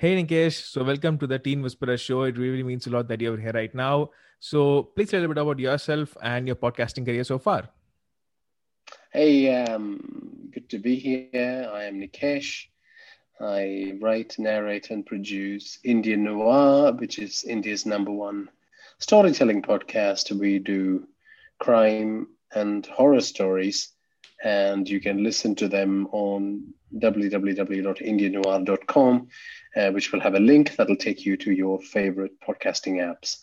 Hey Nikesh, so welcome to the Teen Whisperer show. It really means a lot that you're here right now. So please tell a little bit about yourself and your podcasting career so far. Hey, um, good to be here. I am Nikesh. I write, narrate, and produce Indian Noir, which is India's number one storytelling podcast. We do crime and horror stories, and you can listen to them on www.indiannoir.com uh, which will have a link that'll take you to your favorite podcasting apps.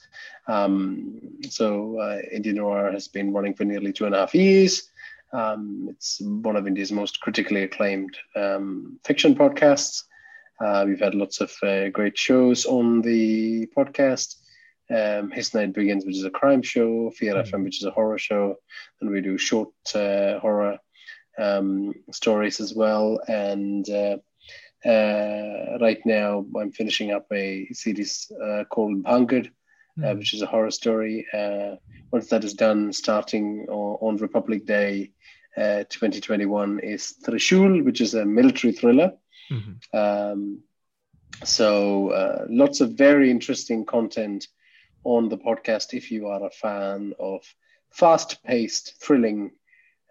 Um, so, uh, Indian Noir has been running for nearly two and a half years. Um, it's one of India's most critically acclaimed um, fiction podcasts. Uh, we've had lots of uh, great shows on the podcast. Um, His Night Begins, which is a crime show, Fear mm-hmm. FM, which is a horror show, and we do short uh, horror um, stories as well. And uh, uh, right now, I'm finishing up a series uh, called Bhangar, mm. which is a horror story. Uh, once that is done, starting on, on Republic Day 2021, is Trishul, which is a military thriller. Mm-hmm. Um, so, lots of very interesting content on the podcast if you are a fan of fast paced, thrilling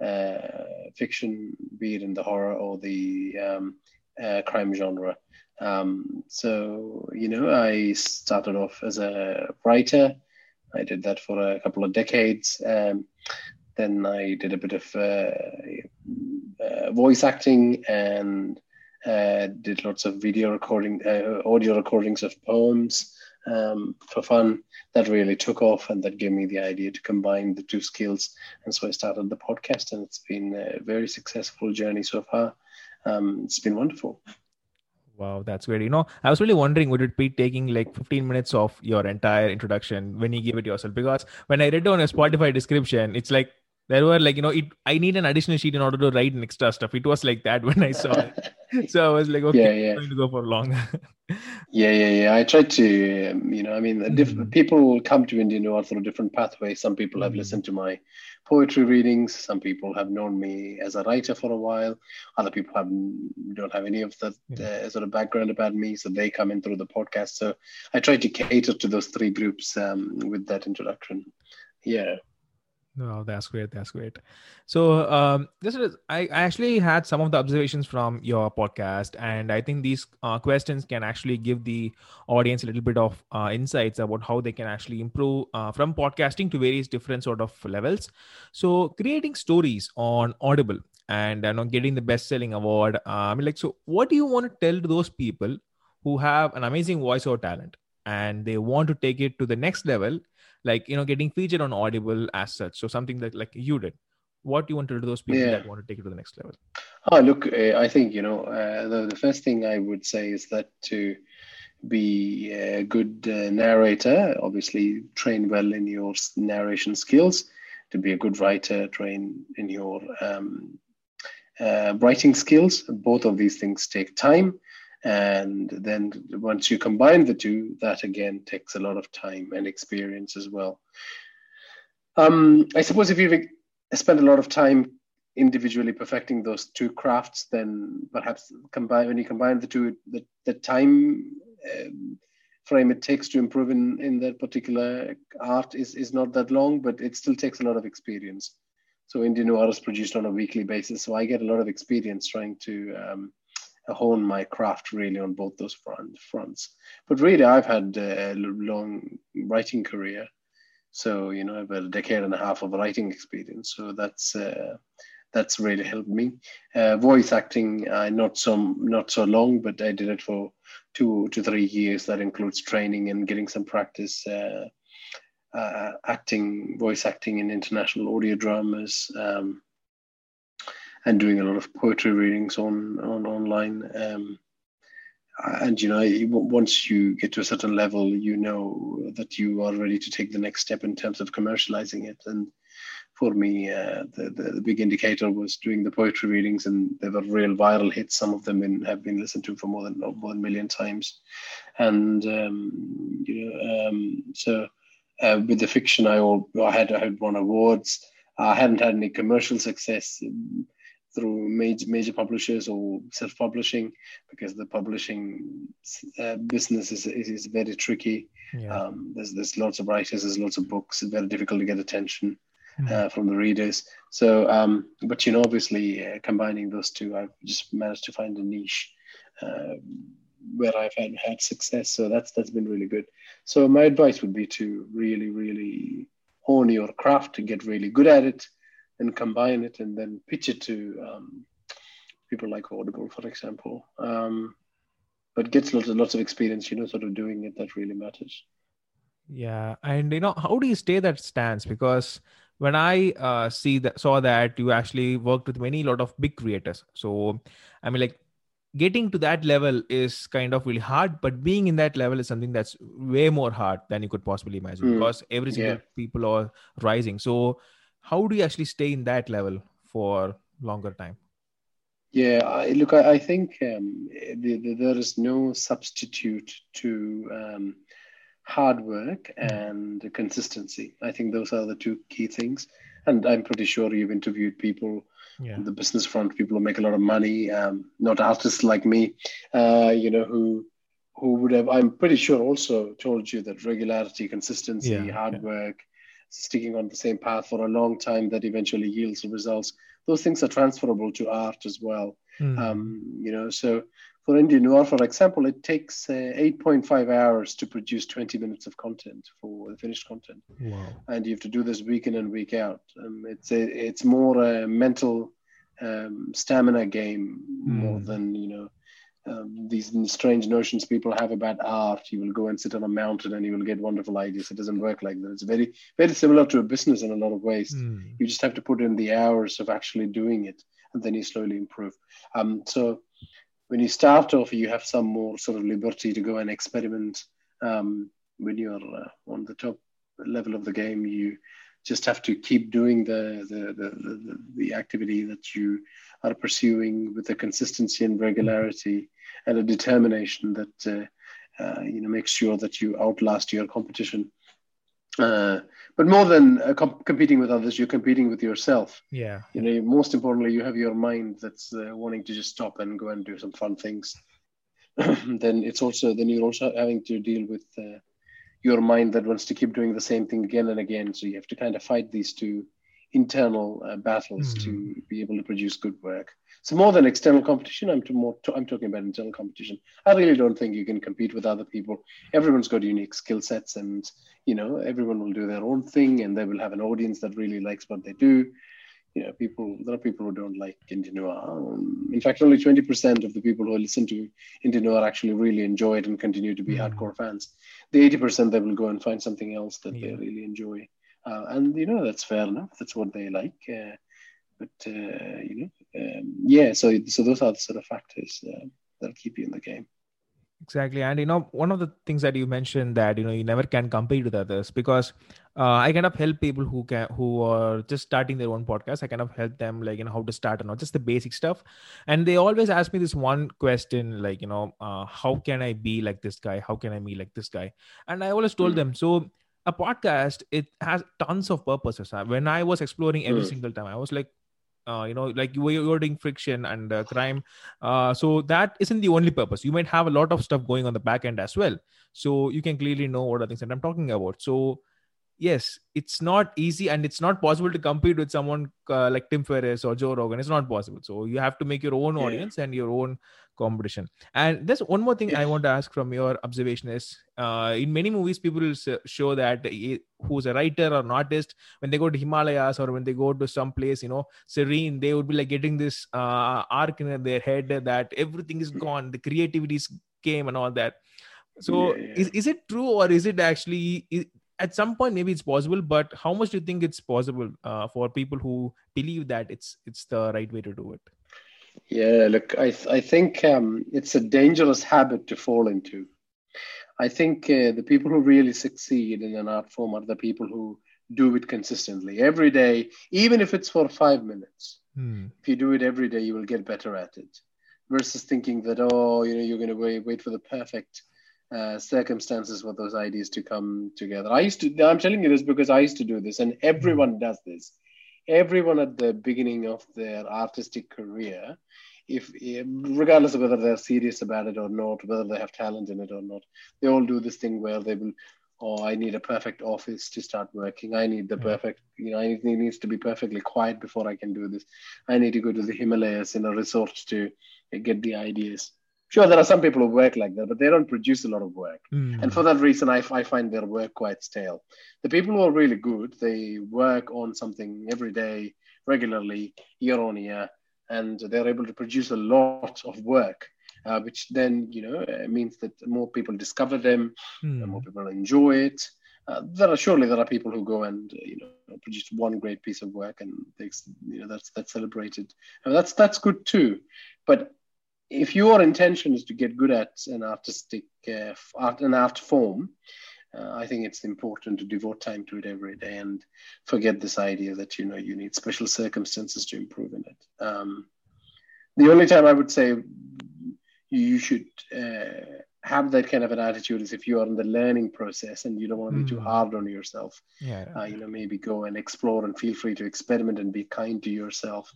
uh, fiction, be it in the horror or the um, uh, crime genre. Um, so, you know, I started off as a writer. I did that for a couple of decades. Um, then I did a bit of uh, uh, voice acting and uh, did lots of video recording, uh, audio recordings of poems um, for fun. That really took off, and that gave me the idea to combine the two skills. And so I started the podcast, and it's been a very successful journey so far um, it's been wonderful. Wow, that's great. You know, I was really wondering, would it be taking like 15 minutes of your entire introduction when you give it yourself? Because when I read on a Spotify description, it's like there were like, you know, it I need an additional sheet in order to write extra stuff. It was like that when I saw it. so I was like, okay, yeah, yeah. I'm going to go for long. yeah, yeah, yeah. I tried to, um, you know, I mean, mm-hmm. people come to Indian Noir through different pathways. Some people have mm-hmm. listened to my poetry readings. Some people have known me as a writer for a while. Other people have don't have any of that uh, sort of background about me, so they come in through the podcast. So I try to cater to those three groups um, with that introduction. Yeah. Oh, that's great. That's great. So, um, this is I, I actually had some of the observations from your podcast, and I think these uh, questions can actually give the audience a little bit of uh, insights about how they can actually improve uh, from podcasting to various different sort of levels. So, creating stories on Audible and you know getting the best-selling award. I mean, like, so what do you want to tell to those people who have an amazing voice or talent and they want to take it to the next level? Like you know getting featured on audible as such. So something that like you did. What do you want to do to those people yeah. that want to take it to the next level? Oh look uh, i think you know uh, the, the first thing i would say is that to be a good uh, narrator obviously train well in your narration skills to be a good writer train in your um, uh, writing skills both of these things take time and then once you combine the two, that again takes a lot of time and experience as well. Um, I suppose if you spend a lot of time individually perfecting those two crafts, then perhaps combine when you combine the two, the, the time um, frame it takes to improve in, in that particular art is, is not that long, but it still takes a lot of experience. So Indian Noir is produced on a weekly basis, so I get a lot of experience trying to um, hone my craft really on both those front, fronts. But really, I've had a long writing career, so you know, I've had a decade and a half of writing experience. So that's uh, that's really helped me. Uh, voice acting, uh, not so not so long, but I did it for two to three years. That includes training and getting some practice. Uh, uh, acting, voice acting in international audio dramas, um, and doing a lot of poetry readings on on online. Um, and you know, once you get to a certain level, you know that you are ready to take the next step in terms of commercializing it. And for me, uh, the, the, the big indicator was doing the poetry readings, and they were real viral hits. Some of them in, have been listened to for more than one million times, and um, you know, um, so uh, with the fiction, I all I had I had won awards. I hadn't had any commercial success through major major publishers or self-publishing because the publishing uh, business is, is, is very tricky. Yeah. Um, there's there's lots of writers, there's lots of books. It's very difficult to get attention mm. uh, from the readers. So, um, but you know, obviously, uh, combining those two, I've just managed to find a niche uh, where I've had had success. So that's that's been really good. So my advice would be to really, really hone your craft to get really good at it and combine it and then pitch it to um, people like Audible, for example. Um, but gets lots of lots of experience, you know, sort of doing it that really matters. Yeah, and you know, how do you stay that stance? Because when I uh, see that saw that you actually worked with many lot of big creators, so I mean, like getting to that level is kind of really hard, but being in that level is something that's way more hard than you could possibly imagine mm. because every single yeah. people are rising. So how do you actually stay in that level for longer time? Yeah I, look I, I think um, the, the, there is no substitute to um, hard work and consistency. I think those are the two key things. And i'm pretty sure you've interviewed people yeah. the business front. People who make a lot of money um, not artists like me uh, you know who who would have i'm pretty sure also told you that regularity consistency yeah, hard yeah. work sticking on the same path for a long time that eventually yields results. Those things are transferable to art as well. Mm. Um, you know, so for Indian noir, for example, it takes uh, 8.5 hours to produce 20 minutes of content for the finished content. Wow. And you have to do this week in and week out. Um, it's a, it's more a mental um, stamina game mm. more than, you know, um, these strange notions people have about art. You will go and sit on a mountain and you will get wonderful ideas. It doesn't work like that. It's very, very similar to a business in a lot of ways. Mm. You just have to put in the hours of actually doing it, and then you slowly improve. Um, so when you start off, you have some more sort of liberty to go and experiment. Um, when you're uh, on the top level of the game, you just have to keep doing the the, the, the, the activity that you are pursuing with a consistency and regularity and a determination that uh, uh, you know makes sure that you outlast your competition. Uh, but more than uh, comp- competing with others, you're competing with yourself. Yeah. You know, most importantly, you have your mind that's uh, wanting to just stop and go and do some fun things. then it's also then you're also having to deal with uh, your mind that wants to keep doing the same thing again and again. So you have to kind of fight these two internal uh, battles mm-hmm. to be able to produce good work. So more than external competition, I'm to more to, I'm talking about internal competition. I really don't think you can compete with other people. Everyone's got unique skill sets, and you know everyone will do their own thing, and they will have an audience that really likes what they do. You know, people there are people who don't like Indian noir. Um, in fact, only 20% of the people who listen to Indian noir actually really enjoy it and continue to be mm-hmm. hardcore fans. The 80% they will go and find something else that yeah. they really enjoy. Uh, and you know that's fair enough. That's what they like. Uh, but uh, you know, um, yeah. So so those are the sort of factors uh, that'll keep you in the game. Exactly, and you know, one of the things that you mentioned that you know you never can compete with others because uh, I kind of help people who can who are just starting their own podcast. I kind of help them like you know how to start or not, just the basic stuff. And they always ask me this one question like you know uh, how can I be like this guy? How can I be like this guy? And I always told mm. them so a podcast it has tons of purposes when i was exploring every mm. single time i was like uh, you know like you were doing friction and uh, crime. Uh, so that isn't the only purpose. You might have a lot of stuff going on the back end as well. So you can clearly know what are things that i'm talking about. So yes, it's not easy and it's not possible to compete with someone uh, like Tim Ferriss or Joe Rogan. It's not possible. So you have to make your own audience and your own competition. And there's one more thing yeah. I want to ask from your observation is uh, in many movies, people show that who's a writer or an artist, when they go to Himalayas or when they go to some place, you know, serene, they would be like getting this uh, arc in their head that everything is gone, the creativity came and all that. So yeah, is, is it true or is it actually at some point maybe it's possible but how much do you think it's possible uh, for people who believe that it's it's the right way to do it? Yeah look i, th- I think um, it's a dangerous habit to fall into. I think uh, the people who really succeed in an art form are the people who do it consistently every day even if it's for five minutes. Hmm. if you do it every day you will get better at it. Versus thinking that oh you know you're going to wait wait for the perfect uh, circumstances for those ideas to come together. I used to, I'm telling you this because I used to do this, and everyone does this. everyone at the beginning of their artistic career if regardless of whether they're serious about it or not whether they have talent in it or not they all do this thing where they will oh i need a perfect office to start working. I need the perfect you know it needs to be perfectly quiet before i can do this. I need to go to the himalayas in a resort to get the ideas sure there are some people who work like that but they don't produce a lot of work. Mm. and for that reason I, I find their work quite stale. The people who are really good they work on something every day regularly year on year and they're able to produce a lot of work uh, which then you know uh, means that more people discover them Mm. and more people enjoy it. Uh, there are surely there are people who go and uh, you know produce one great piece of work and they, you know that's that's celebrated. And that's that's good too. But if your intention is to get good at an artistic uh, art an art form uh, i think it's important to devote time to it every day and forget this idea that you know you need special circumstances to improve in it. Um, the only time i would say you should uh, have that kind of an attitude is if you are in the learning process and you don't want to be too Mm. hard on yourself. Yeah. Uh, you know maybe go and explore and feel free to experiment and be kind to yourself.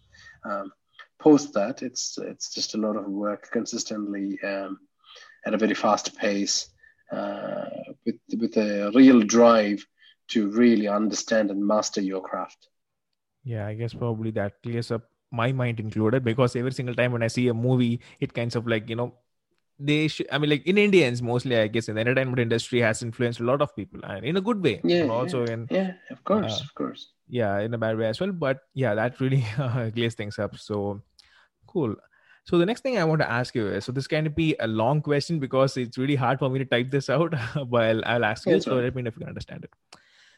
Um, post that it's it's just a lot of work consistently um, at a very fast pace uh, with with a real drive to really understand and master your craft Yeah, I guess probably that clears up my mind included because every single time when I see a movie, it kinds of like, you know, they should, I mean, like in Indians, mostly, I guess, in the entertainment industry has influenced a lot of people and in a good way. Yeah, also in, yeah of course Uh, of course yeah, in a bad way as well. But yeah, that really uh, clears things up. So cool. So the next thing I want to ask you is, so this can be a long question because it's really hard for me to type this out, but I'll, I'll ask you. That's So let me know if you can understand it.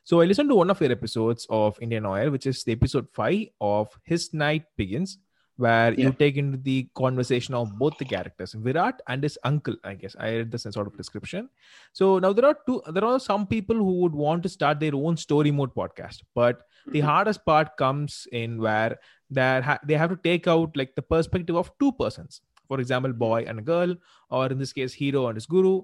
So I listened to one of your episodes of Indian Noir, which is the episode five of His Night Begins, where you take into the conversation of both the characters, Virat and his uncle. I guess I read this in sort of description. So now there are two. There are some people who would want to start their own story mode podcast, but the Mhm. hardest part comes in where they ha- they have to take out like the perspective of two persons. For example, boy and a girl, or in this case, hero and his guru.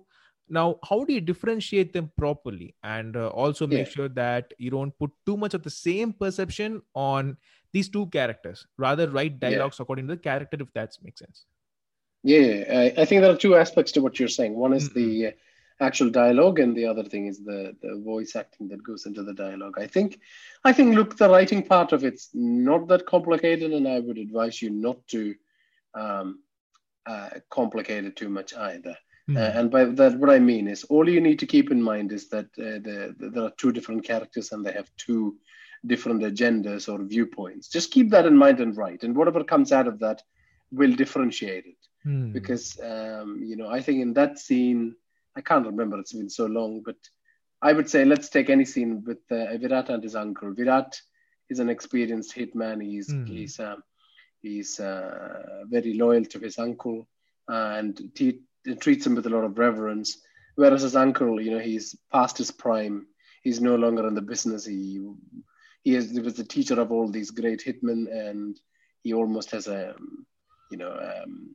Now, how do you differentiate them properly, and uh, also make Yeah. sure that you don't put too much of the same perception on these two characters? Rather, write dialogues according to the character, if that makes sense. Yeah, I, I think there are two aspects to what you're saying. One is Mm-hmm. the uh, actual dialogue, and the other thing is the the voice acting that goes into the dialogue. I think, I think, look, the writing part of it's not that complicated, and I would advise you not to um, uh, complicate it too much either. Hmm. Uh, and by that, what I mean is, all you need to keep in mind is that uh, the, the, there are two different characters and they have two different agendas or viewpoints. Just keep that in mind and write, and whatever comes out of that will differentiate it. Hmm. Because um, you know, I think in that scene, I can't remember; it's been so long. But I would say, let's take any scene with uh, Virat and his uncle. Virat is an experienced hitman. He's Hmm. he's um, he's uh, very loyal to his uncle uh, and te- treats him with a lot of reverence. Whereas his uncle, you know, he's past his prime. He's no longer in the business. He he, is, he was the teacher of all these great hitmen, and he almost has a, you know, um,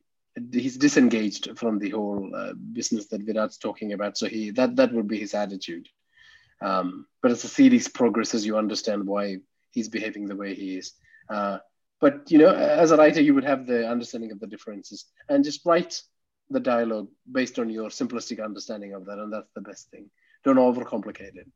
he's disengaged from the whole uh, business that Virat's talking about. So he that that would be his attitude. Um, but as the series progresses, you understand why he's behaving the way he is. Uh, but you know, as a writer, you would have the understanding of the differences and just write the dialogue based on your simplistic understanding of that, and that's the best thing. Don't overcomplicate it.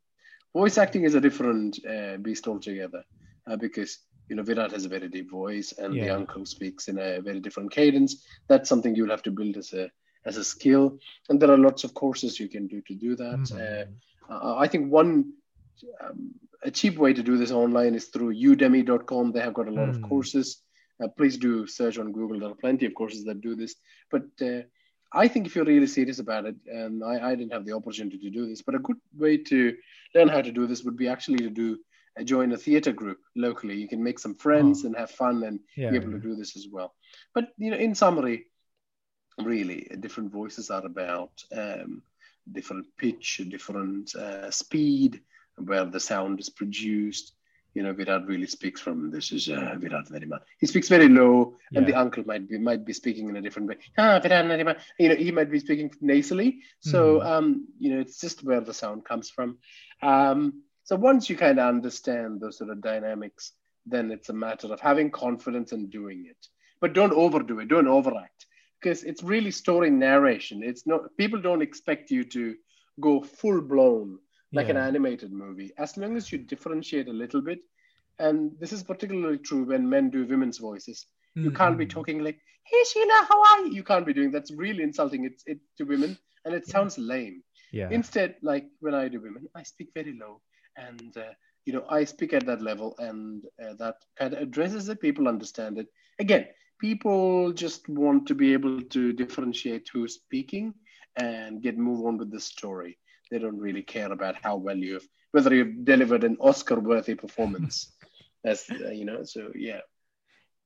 Voice acting is a different uh, beast altogether uh, because you know Virat has a very deep voice, and the Yeah. uncle speaks in a very different cadence. That's something you'll have to build as a as a skill, and there are lots of courses you can do to do that. Mhm. Uh, uh, I think one um, a cheap way to do this online is through udemy.com. They have got a lot Mm. of courses. Uh, please do search on Google. There are plenty of courses that do this. But uh, I think if you're really serious about it, and I, I didn't have the opportunity to do this, but a good way to learn how to do this would be actually to do uh, join a theater group locally. You can make some friends Oh. and have fun and yeah, be able to do this as well. But you know, in summary, really, different voices are about um, different pitch, different uh, speed, where the sound is produced. You know, Virat really speaks from this is uh, Virat Nariman. He speaks very low, and the uncle might be might be speaking in a different way. Ah, Virat Nariman. You know, he might be speaking nasally. So, Mhm. um, you know, it's just where the sound comes from. Um, so once you kind of understand those sort of dynamics, then it's a matter of having confidence and doing it. But don't overdo it. Don't overact because it's really story narration. It's not people don't expect you to go full blown like yeah. an animated movie. As long as you differentiate a little bit, and this is particularly true when men do women's voices. Mm-hmm. You can't be mm-hmm. talking like, "Hey Sheila, how are you?" You can't be doing that's really insulting. It's it to women, and it sounds lame. Yeah. Instead, like when I do women, I speak very low, and uh, you know I speak at that level, and uh, that kind of addresses it. People understand it. Again, people just want to be able to differentiate who's speaking and get move on with the story. They don't really care about how well you've whether you've delivered an Oscar-worthy performance. As uh, you know, so yeah.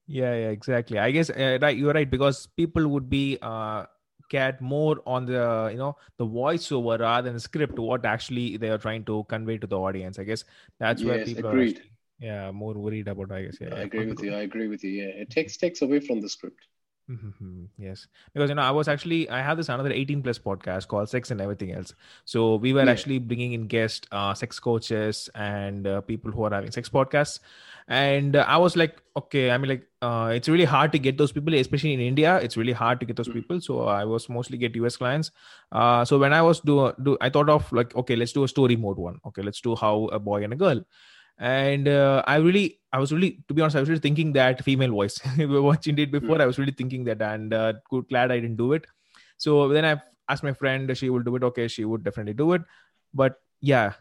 Yeah, yeah, exactly. I guess uh, right, you're right because people would be uh, get more on the you know the voiceover rather than the script. What actually they are trying to convey to the audience. I guess that's yes, where people agreed. are. Actually, yeah more worried about i guess yeah i agree with you i agree with you yeah it takes takes away from the script mm-hmm. yes. Because you know i was actually i have this another 18 plus podcast called sex and everything else. So we were yeah. actually bringing in guest uh, sex coaches and uh, people who are having sex podcasts. And uh, i was like okay i mean like uh, it's really hard to get those people especially in india. It's really hard to get those mm-hmm. people. So i was mostly get us clients. Uh, so when i was do, do i thought of like okay let's do a story mode one. Okay let's do how a boy and a girl and uh, i really i was really to be honest i was really thinking that female voice. We were watching it before mm. i was really thinking that and uh, good glad i didn't do it. So then i asked my friend she will do it. Okay she would definitely do it. But yeah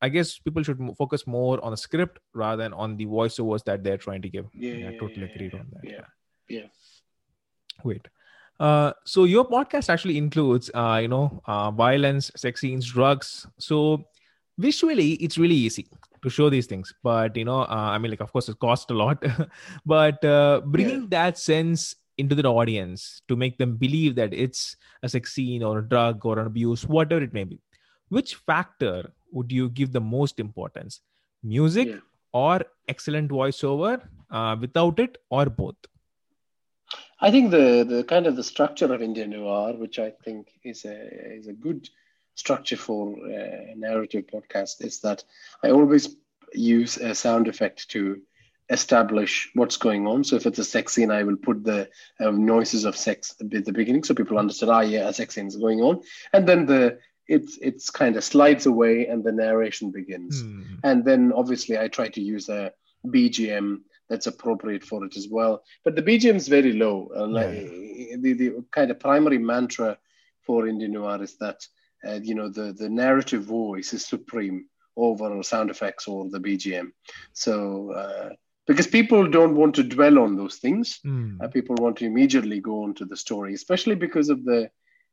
i guess people should focus more on the script rather than on the voiceovers that they're trying to give. Yeah, yeah, yeah totally yeah, agreed on that yeah. yeah. Wait. Uh, so your podcast actually includes uh, you know uh, violence sex scenes drugs. So visually it's really easy to show these things but you know uh, i mean like of course it costs a lot but uh, bringing yeah. that sense into the audience to make them believe that it's a sex scene or a drug or an abuse whatever it may be which factor would you give the most importance music yeah. or excellent voiceover uh, without it or both i think the the kind of the structure of indian noir which i think is a is a good structure for a narrative podcast is that I always use a sound effect to establish what's going on. So if it's a sex scene, I will put the uh, noises of sex at the beginning, so people understand. Ah, yeah, a sex scene is going on, and then the it's it's kind of slides away and the narration begins. Mm. And then obviously I try to use a BGM that's appropriate for it as well. But the BGM is very low. Uh, yeah. the, the kind of primary mantra for Indian noir is that uh, you know the the narrative voice is supreme over sound effects or the bgm so uh, because people don't want to dwell on those things mm. uh, people want to immediately go on to the story especially because of the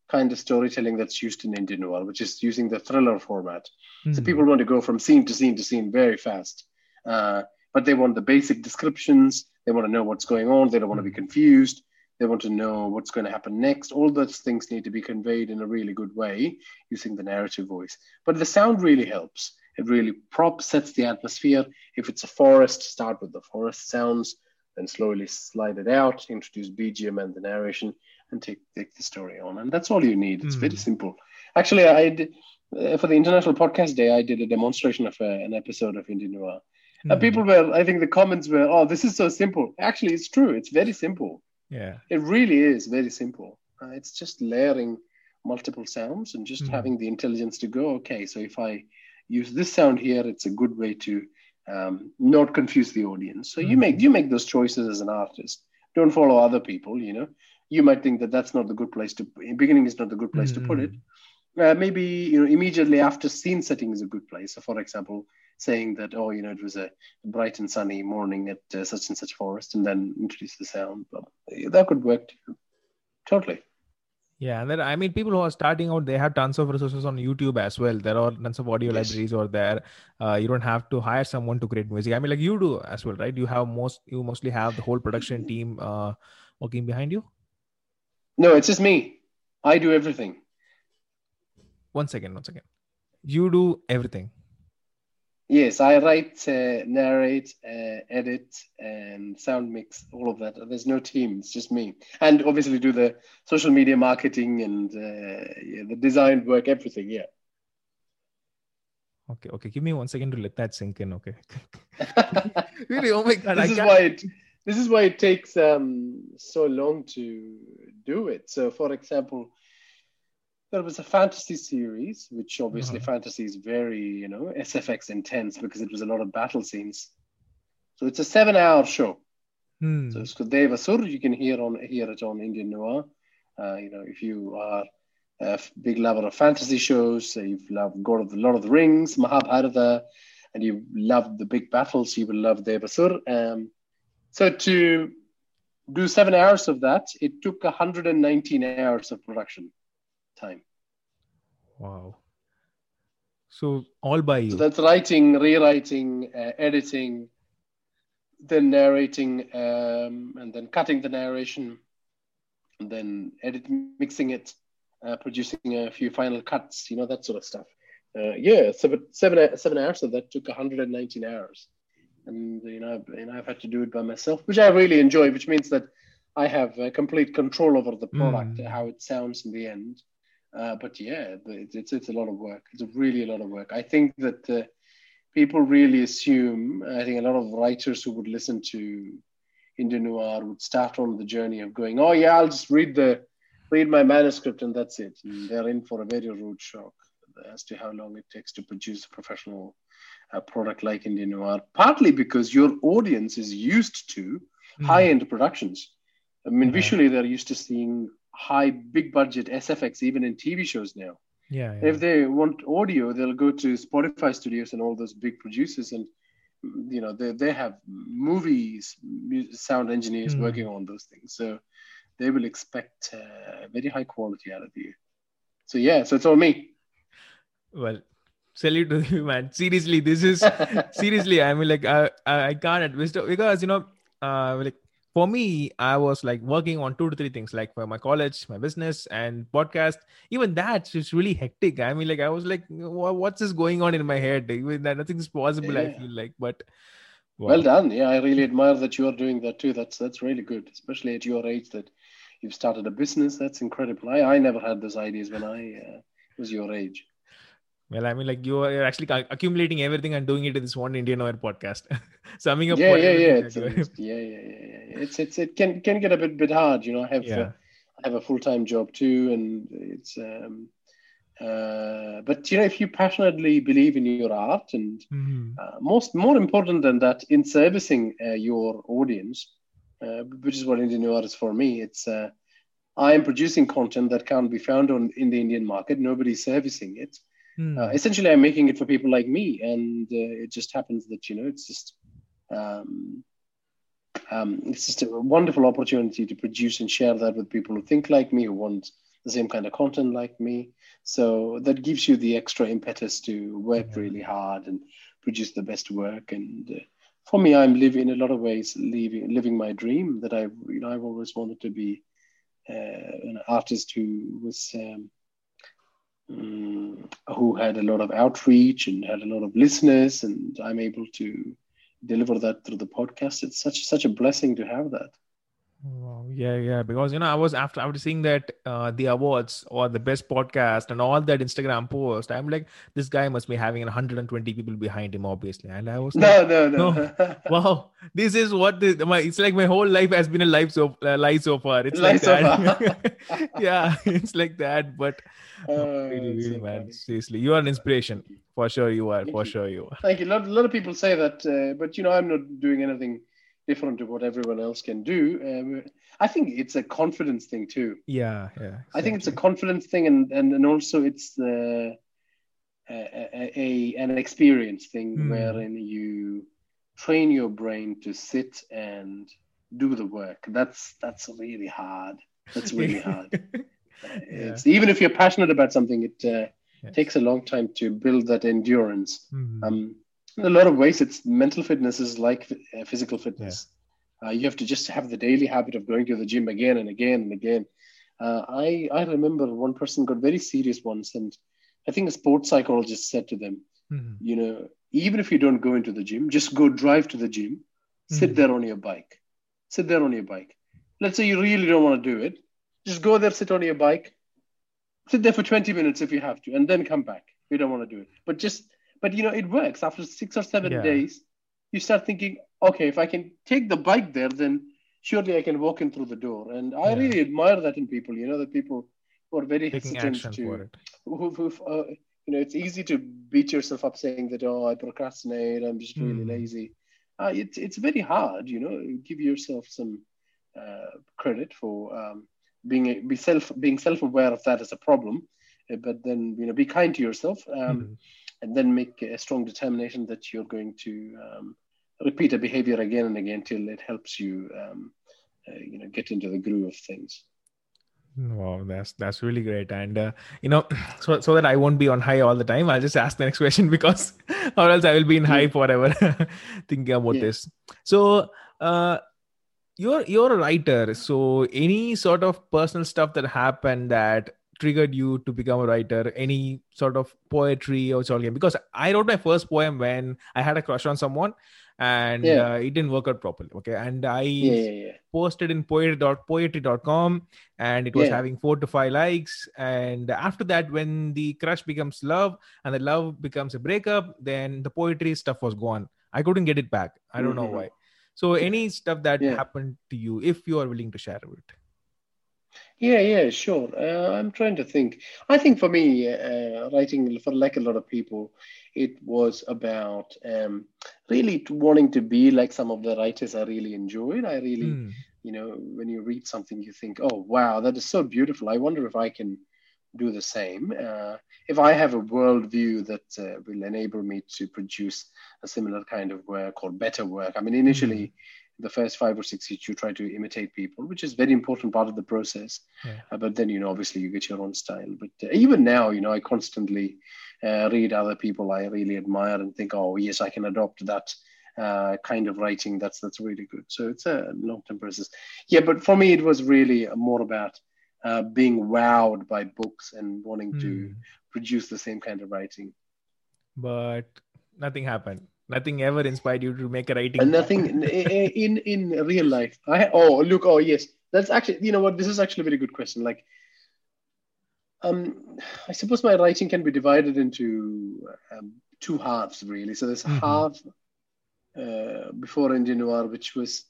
kind of storytelling that's used in indian noir which is using the thriller format mm. so hmm. people want to go from scene to scene to scene very fast uh, but they want the basic descriptions they want to know what's going on they don't want to be hmm. confused they want to know what's going to happen next. All those things need to be conveyed in a really good way using the narrative voice. But the sound really helps. It really prop sets the atmosphere. If it's a forest, start with the forest sounds, then slowly slide it out, introduce BGM and the narration, and take, take the story on. And that's all you need. It's mm. very hmm. simple. Actually, I did, uh, for the International Podcast Day, I did a demonstration of uh, an episode of Indian Noir. Mm. And hmm. people were, I think the comments were, oh, this is so simple. Actually, it's true. It's very simple. Yeah. It really is very simple. Uh, it's just layering multiple sounds and just mm-hmm. having the intelligence to go, okay, so if I use this sound here, it's a good way to um, not confuse the audience. So mm-hmm. you make you make those choices as an artist. Don't follow other people. You know, you might think that that's not the good place to. Beginning is not the good place mm-hmm. to put it. Mm-hmm. Uh, maybe you know immediately after scene setting is a good place. So, for example, saying that oh you know it was a bright and sunny morning at uh, such and such forest and then introduce the sound but that could work too totally yeah and then i mean people who are starting out they have tons of resources on youtube as well. There are tons of audio yes. libraries or there. Uh, you don't have to hire someone to create music. I mean like you do as well right? You have most you mostly have the whole production team uh, working behind you? No it's just me. I do everything. One second one second. You do everything Yes, I write, uh, narrate, uh, edit, and sound mix, all of that. There's no team; it's just me, and obviously do the social media marketing and uh, yeah, the design work, everything. Yeah. Okay, okay. Give me one second to let that sink in. Okay. really? Oh my god! this I is can't- why it this is why it takes um, so long to do it. So, for example, there was a fantasy series, which obviously Uh-huh. fantasy is very you know SFX intense because it was a lot of battle scenes. So it's a seven-hour show. Hmm. So it's called Devasur. You can hear on hear it on Indian Noir. Uh, you know, if you are a big lover of fantasy shows, so you've loved God of the Lord of the Rings, Mahabharata, and you love the big battles, you will love Devasur. Um, so to do seven hours of that, it took 119 hours of production time. Wow. So all by you. So that's writing, rewriting, uh, editing, then narrating, um, and then cutting the narration, and then edit, mixing it, uh, producing a few final cuts, you know, that sort of stuff. Uh, yeah, so seven seven hours of that took 119 hours, and you know, you know, I've had to do it by myself, which I really enjoy, which means that I have uh, complete control over the product, Mm. how it sounds in the end. Uh, but yeah, it's, it's it's a lot of work. It's really a lot of work. I think that uh, people really assume. I think a lot of writers who would listen to Indian noir would start on the journey of going, "Oh yeah, I'll just read the read my manuscript and that's it." And they're in for a very rude shock as to how long it takes to produce a professional uh, product like Indian noir. Partly because your audience is used to Hmm. high-end productions. I mean, visually they're used to seeing high, big-budget SFX even in TV shows now. Yeah. Yeah. If they want audio, they'll go to Spotify studios and all those big producers, and you know they they have movies, sound engineers Hmm. working on those things, so they will expect uh, very high quality out of you. So yeah, so it's all me. Well, salute to you, man. Seriously, this is seriously. I mean, like, I I, I can't admit because you know, uh, like for me, I was like working on two to three things, like for my college, my business, and podcast. Even that's just really hectic. I mean, like, I was like, what's this going on in my head? Even that nothing's possible. I feel like, but Well done. Yeah, I really admire that you are doing that too. That's that's really good, especially at your age that you've started a business. That's incredible. I, I never had those ideas when I uh, was your age. Well, I mean, like you are actually accumulating everything and doing it in this one Indian Noir podcast, summing up. yeah, yeah, yeah. It's, it's- yeah, yeah, yeah, yeah. It's it's it can can get a bit bit hard. You know, I have uh, yeah. I have a full time job too, and it's um, uh, but you know, if you passionately believe in your art, and Mhm. uh, most more important than that, in servicing uh, your audience, uh, which is what Indian Noir is for me. It's uh, I am producing content that can't be found on in the Indian market. Nobody's servicing it. Hmm. Uh, essentially, I'm making it for people like me, and uh, it just happens that you know it's just um, um, it's just a wonderful opportunity to produce and share that with people who think like me, who want the same kind of content like me. So that gives you the extra impetus to work Yeah. really hard and produce the best work. And uh, for me, I'm living in a lot of ways living living my dream that I've you know I've always wanted to be uh, an artist who was. Um, who had a lot of outreach and had a lot of listeners, and I'm able to deliver that through the podcast. It's such such a blessing to have that. Wow. Yeah, yeah. Because you know, I was after after seeing that uh the awards or the best podcast and all that Instagram post, I'm like, this guy must be having 120 people behind him, obviously. And I was like, No, no, no. wow, this is what my it's like my whole life has been a life so uh, lie so far. It's Lie like so that. yeah, it's like that. But Uh, really, really, so man, funny. seriously, you are an inspiration for sure. You are Thank for you. sure. You are. Thank you. A lot, a lot of people say that, uh, but you know, I'm not doing anything different to what everyone else can do. Um, I think it's a confidence thing too. Yeah, yeah. I think it's a confidence thing, and and, and also it's the a, a, a an experience thing Hmm. wherein you train your brain to sit and do the work. That's that's really hard. That's really hard. It's even if you're passionate about something, it uh, Yes. takes a long time to build that endurance. Mhm. Um, in a lot of ways, it's mental fitness is like uh, physical fitness. Uh, you have to just have the daily habit of going to the gym again and again and again. Uh, I I remember one person got very serious once, and I think a sports psychologist said to them, Mhm. you know, even if you don't go into the gym, just go drive to the gym, sit Mhm. there on your bike, sit there on your bike. Let's say you really don't want to do it, just go there, sit on your bike, sit there for 20 minutes if you have to, and then come back. You don't want to do it, but just but you know it works after six or seven Yeah. days you start thinking okay if i can take the bike there then surely i can walk in through the door and i Yeah. really admire that in people you know the people who are very Taking hesitant to who, who uh, you know it's easy to beat yourself up saying that oh i procrastinate i'm just really Hmm. lazy uh, it's it's very hard you know give yourself some uh, credit for um, being a, be self being self-aware of that as a problem uh, but then you know be kind to yourself um, Mhm. And then make a strong determination that you're going to um, repeat a behavior again and again till it helps you um, uh, you know get into the groove of things Wow, that's that's really great. And uh, you know, so so that I won't be on high all the time, I'll just ask the next question because or else I will be in high forever thinking about Yeah. this. So uh you're you're a writer. So any sort of personal stuff that happened that triggered you to become a writer, any sort of poetry or something? Because I wrote my first poem when I had a crush on someone and Yeah. uh, it didn't work out properly. Okay. And I yeah yeah posted in poetry.poetry.com and it was having four to five likes and after that when the crush becomes love and the love becomes a breakup then the poetry stuff was gone i couldn't get it back i don't know Mhm. why so any stuff that happened to you if you are willing to share it Yeah, yeah, sure. Uh, I'm trying to think. I think for me, uh, writing for like a lot of people, it was about um, really wanting to be like some of the writers I really enjoyed. I really, Hmm. you know, when you read something, you think, oh, wow, that is so beautiful. I wonder if I can do the same. Uh, if I have a worldview that uh, will enable me to produce a similar kind of work or better work. I mean, initially, the first five or six years, you try to imitate people, which is very important part of the process. Yeah. Uh, but then, you know, obviously you get your own style. But uh, even now, you know, I constantly uh, read other people I really admire and think, oh, yes, I can adopt that uh, kind of writing. That's that's really good. So it's a long-term process. Yeah, but for me, it was really more about uh, being wowed by books and wanting to Hmm. produce the same kind of writing. but nothing happened nothing ever inspired you to make a writing And nothing in, in real life. I oh look oh yes, that's actually you know what this is actually a very good question. Like, um, I suppose my writing can be divided into um, two halves really. So there's a Mhm. half uh, before Indian Noir, which was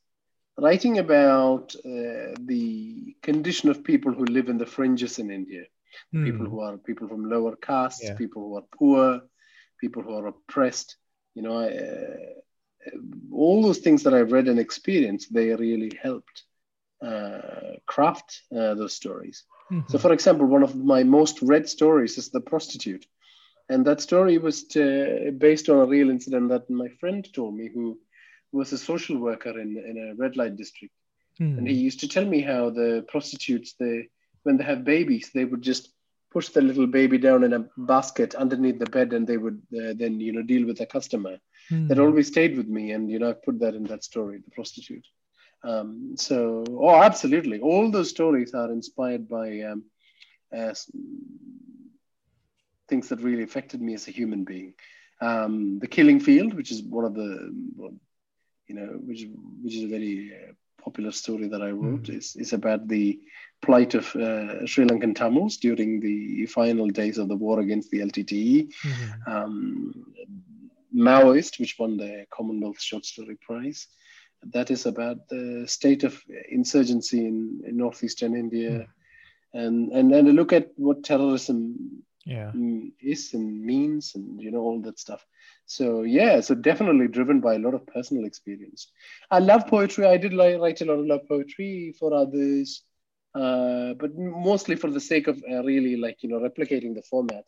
writing about uh, the condition of people who live in the fringes in India. Hmm. People who are people from lower castes, Yeah. people who are poor, people who are oppressed. You know, uh, all those things that I've read and experienced, they really helped uh, craft uh, those stories. Mhm. So, for example, one of my most read stories is The Prostitute. And that story was uh based on a real incident that my friend told me, who was a social worker in, in a red light district. Hmm. And he used to tell me how the prostitutes, they, when they have babies, they would just push the little baby down in a basket underneath the bed and they would uh, then, you know, deal with the customer Hmm. that always stayed with me and you know i've put that in that story the prostitute um, so oh absolutely all those stories are inspired by um, uh, things that really affected me as a human being um, the killing field which is one of the you know which which is a very uh, popular story that i wrote Mhm. is, is about the plight of uh, sri lankan tamils during the final days of the war against the ltte Mhm. um, Maoist, which won the Commonwealth Short Story Prize. That is about the state of insurgency in, in northeastern India, and, and and a look at what terrorism yeah is and means, and you know all that stuff. So yeah, so definitely driven by a lot of personal experience. I love poetry. I did like, write a lot of love poetry for others, uh, but mostly for the sake of uh, really like you know replicating the format.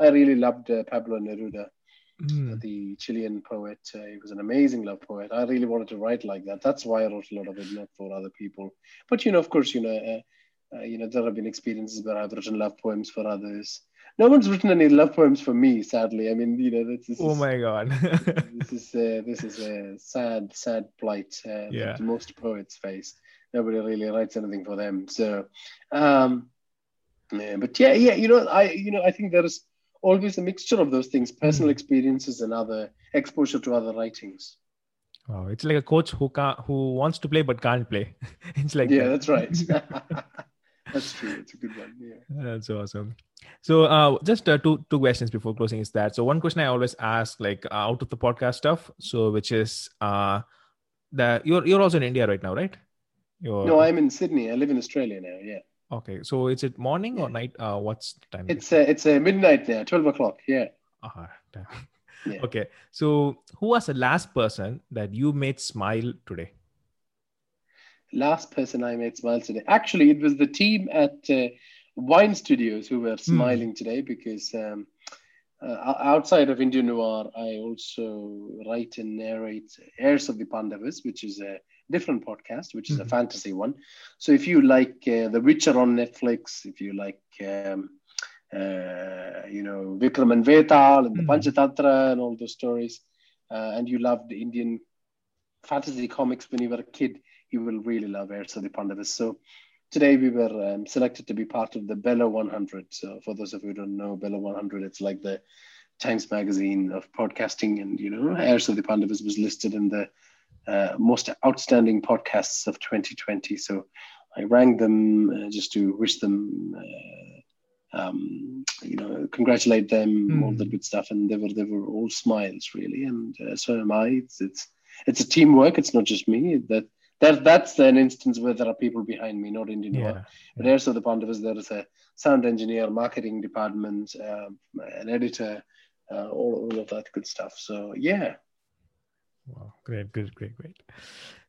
I really loved uh, Pablo Neruda Hmm. the Chilean poet. Uh, he was an amazing love poet. I really wanted to write like that. That's why I wrote a lot of it, not for other people. But you know, of course, you know, uh, uh, you know, there have been experiences where I've written love poems for others. No one's written any love poems for me, sadly. I mean, you know, this, this oh is my god this is uh, this is a sad, sad plight uh, Yeah. that most poets face. Nobody really writes anything for them. So, um, yeah, but yeah, yeah, you know, I you know, I think there is always a mixture of those things: personal Mhm. experiences and other exposure to other writings. wow it's like a coach who can't who wants to play but can't play it's like yeah, that. that's right. That's true. It's a good one. Yeah. That's awesome. So, uh, just uh, two two questions before closing is that. So, one question I always ask, like uh, out of the podcast stuff, so which is uh, that you're you're also in India right now, right? You're... No, I'm in Sydney. I live in Australia now. Yeah. Okay, so is it morning yeah. or night? Uh, what's the time? It's a, it's a midnight now, twelve o'clock. Yeah. Uh, yeah. Okay, so who was the last person that you made smile today? Last person I made smile today. Actually, it was the team at uh, Wine Studios who were hmm. smiling mm. today because um, uh, outside of Indian Noir, I also write and narrate Heirs of the Pandavas, which is a different podcast, which is mm-hmm. a fantasy one. So if you like uh, The Witcher on Netflix, if you like, um, uh, you know, Vikram and Vetal and the mm-hmm. Panchatantra and all those stories, uh, and you loved Indian fantasy comics when you were a kid, you will really love the Pandavas. So today we were um, selected to be part of the Bello 100. So for those of you who don't know, Bello 100, it's like the Times Magazine of podcasting, and you know, Heirs of the Pandavas was listed in the uh, most outstanding podcasts of 2020. So I rang them uh, just to wish them, uh, um, you know, congratulate them, mm. all the good stuff, and they were they were all smiles really, and uh, so am I. It's, it's it's a teamwork. It's not just me. That that that's an instance where there are people behind me, not Indian yeah. But there's the Pandavas, there is a sound engineer, marketing department, uh, an editor, uh, all, all of that good stuff. So yeah, Wow, great, good, great, great.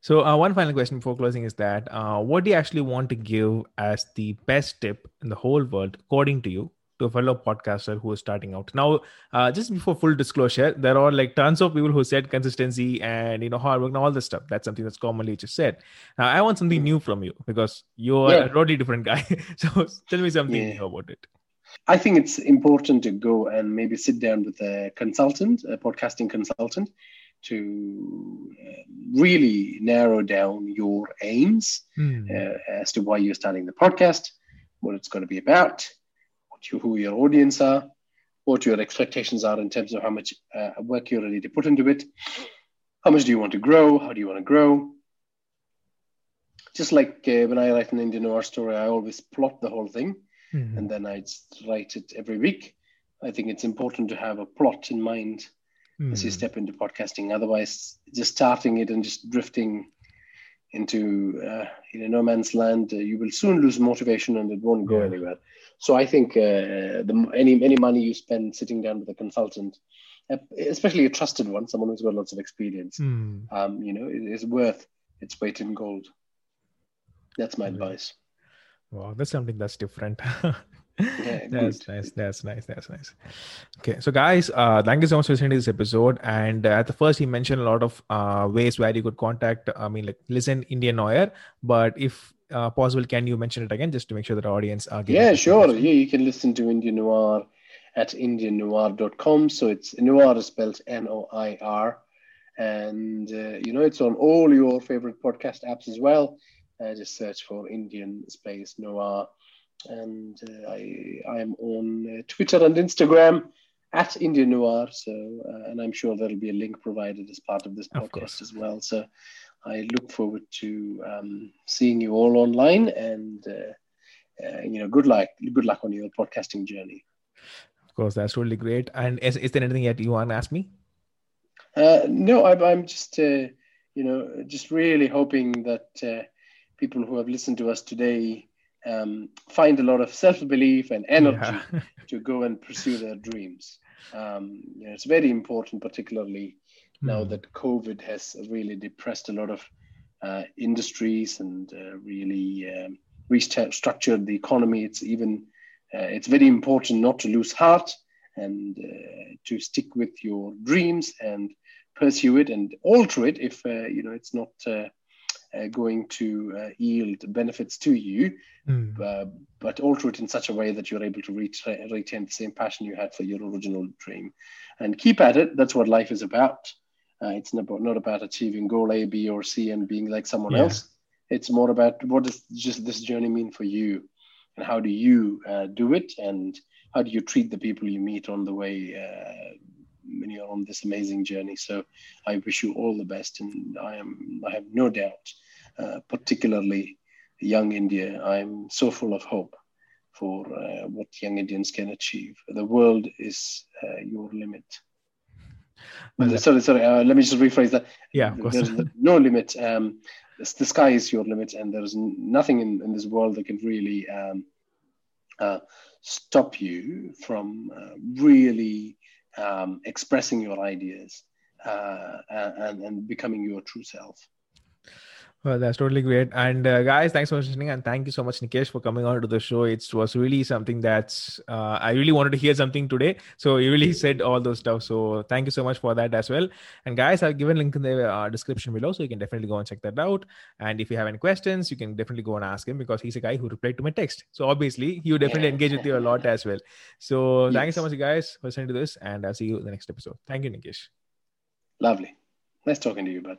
So, uh, one final question before closing is that uh, what do you actually want to give as the best tip in the whole world, according to you, to a fellow podcaster who is starting out? Now, uh, just before full disclosure, there are like tons of people who said consistency and you know hard work and all this stuff. That's something that's commonly just said. Now, I want something new from you because you're yeah. a totally different guy. so, tell me something yeah. new about it. I think it's important to go and maybe sit down with a consultant, a podcasting consultant, to uh, really narrow down your aims mm. uh, as to why you're starting the podcast, what it's going to be about, what you, who your audience are, what your expectations are in terms of how much uh, work you're ready to put into it, how much do you want to grow, how do you want to grow. Just like uh, when I write an Indian Noir story, I always plot the whole thing mm. and then I write it every week. I think it's important to have a plot in mind mm. as you hmm. step into podcasting. Otherwise, just starting it and just drifting into uh, you know no man's land, uh, you will soon lose motivation and it won't go yeah. anywhere. So I think uh, the, any any money you spend sitting down with a consultant, uh, especially a trusted one, someone who's got lots of experience, mm. um, you know, is worth its weight in gold. That's my advice. Wow, that's something that's different. Yeah, that's nice. That's nice. That's nice. Okay, so guys, uh, thank you so much for listening to this episode. And uh, at the first, he mentioned a lot of uh, ways where you could contact. I mean, like listen Indian Noir. But if uh, possible, can you mention it again just to make sure that our audience are getting? Yeah, sure. Yeah, you can listen to Indian Noir at indiannoir.com. So it's Noir is spelled N-O-I-R, and uh, you know it's on all your favorite podcast apps as well. Uh, just search for Indian Space Noir and uh, I I'm on uh, Twitter and Instagram at Indian Noir. So, uh, and I'm sure there'll be a link provided as part of this podcast of as well. So, I look forward to um, seeing you all online, and uh, uh, you know, good luck, good luck on your podcasting journey. Of course, that's really great. And is, is there anything that you want to ask me? Uh, no, I, I'm just you know just really hoping that people who have listened to us today um, find a lot of self belief and energy yeah. to go and pursue their dreams. Um, you know, it's very important, particularly mm. now hmm. that COVID has really depressed a lot of uh, industries and uh, really um, restructured the economy. It's even uh, it's very important not to lose heart and uh, to stick with your dreams and pursue it and alter it if uh, you know it's not uh, going to uh, yield benefits to you, mm. uh, but alter it in such a way that you're able to retain, retain the same passion you had for your original dream. And keep at it. That's what life is about. Uh, it's not about, not about achieving goal A, B, or C and being like someone yeah. else. It's more about what does just this journey mean for you, and how do you uh, do it, and how do you treat the people you meet on the way uh, when you're on this amazing journey. So I wish you all the best, and I am I have no doubt, uh, particularly young India. I'm so full of hope for uh, what young Indians can achieve. The world is uh, your limit. Well, sorry, sorry. Uh, let me just rephrase that. Yeah, of course. There's no limit. Um, the sky is your limit, and there's nothing in, in this world that can really um, uh, stop you from uh, really um, expressing your ideas uh, and, and becoming your true self. Well, that's totally great. And uh, guys, thanks for listening. And thank you so much, Nikesh, for coming on to the show. It was really something that's, uh, I really wanted to hear something today. So you really said all those stuff. So thank you so much for that as well. And guys, I've given link in the uh, description below. So you can definitely go and check that out. And if you have any questions, you can definitely go and ask him because he's a guy who replied to my text. So obviously, he would definitely yeah. engage with you a lot as well. So yes. thank you so much, guys, for listening to this. And I'll see you in the next episode. Thank you, Nikesh. Lovely. Nice talking to you, bud.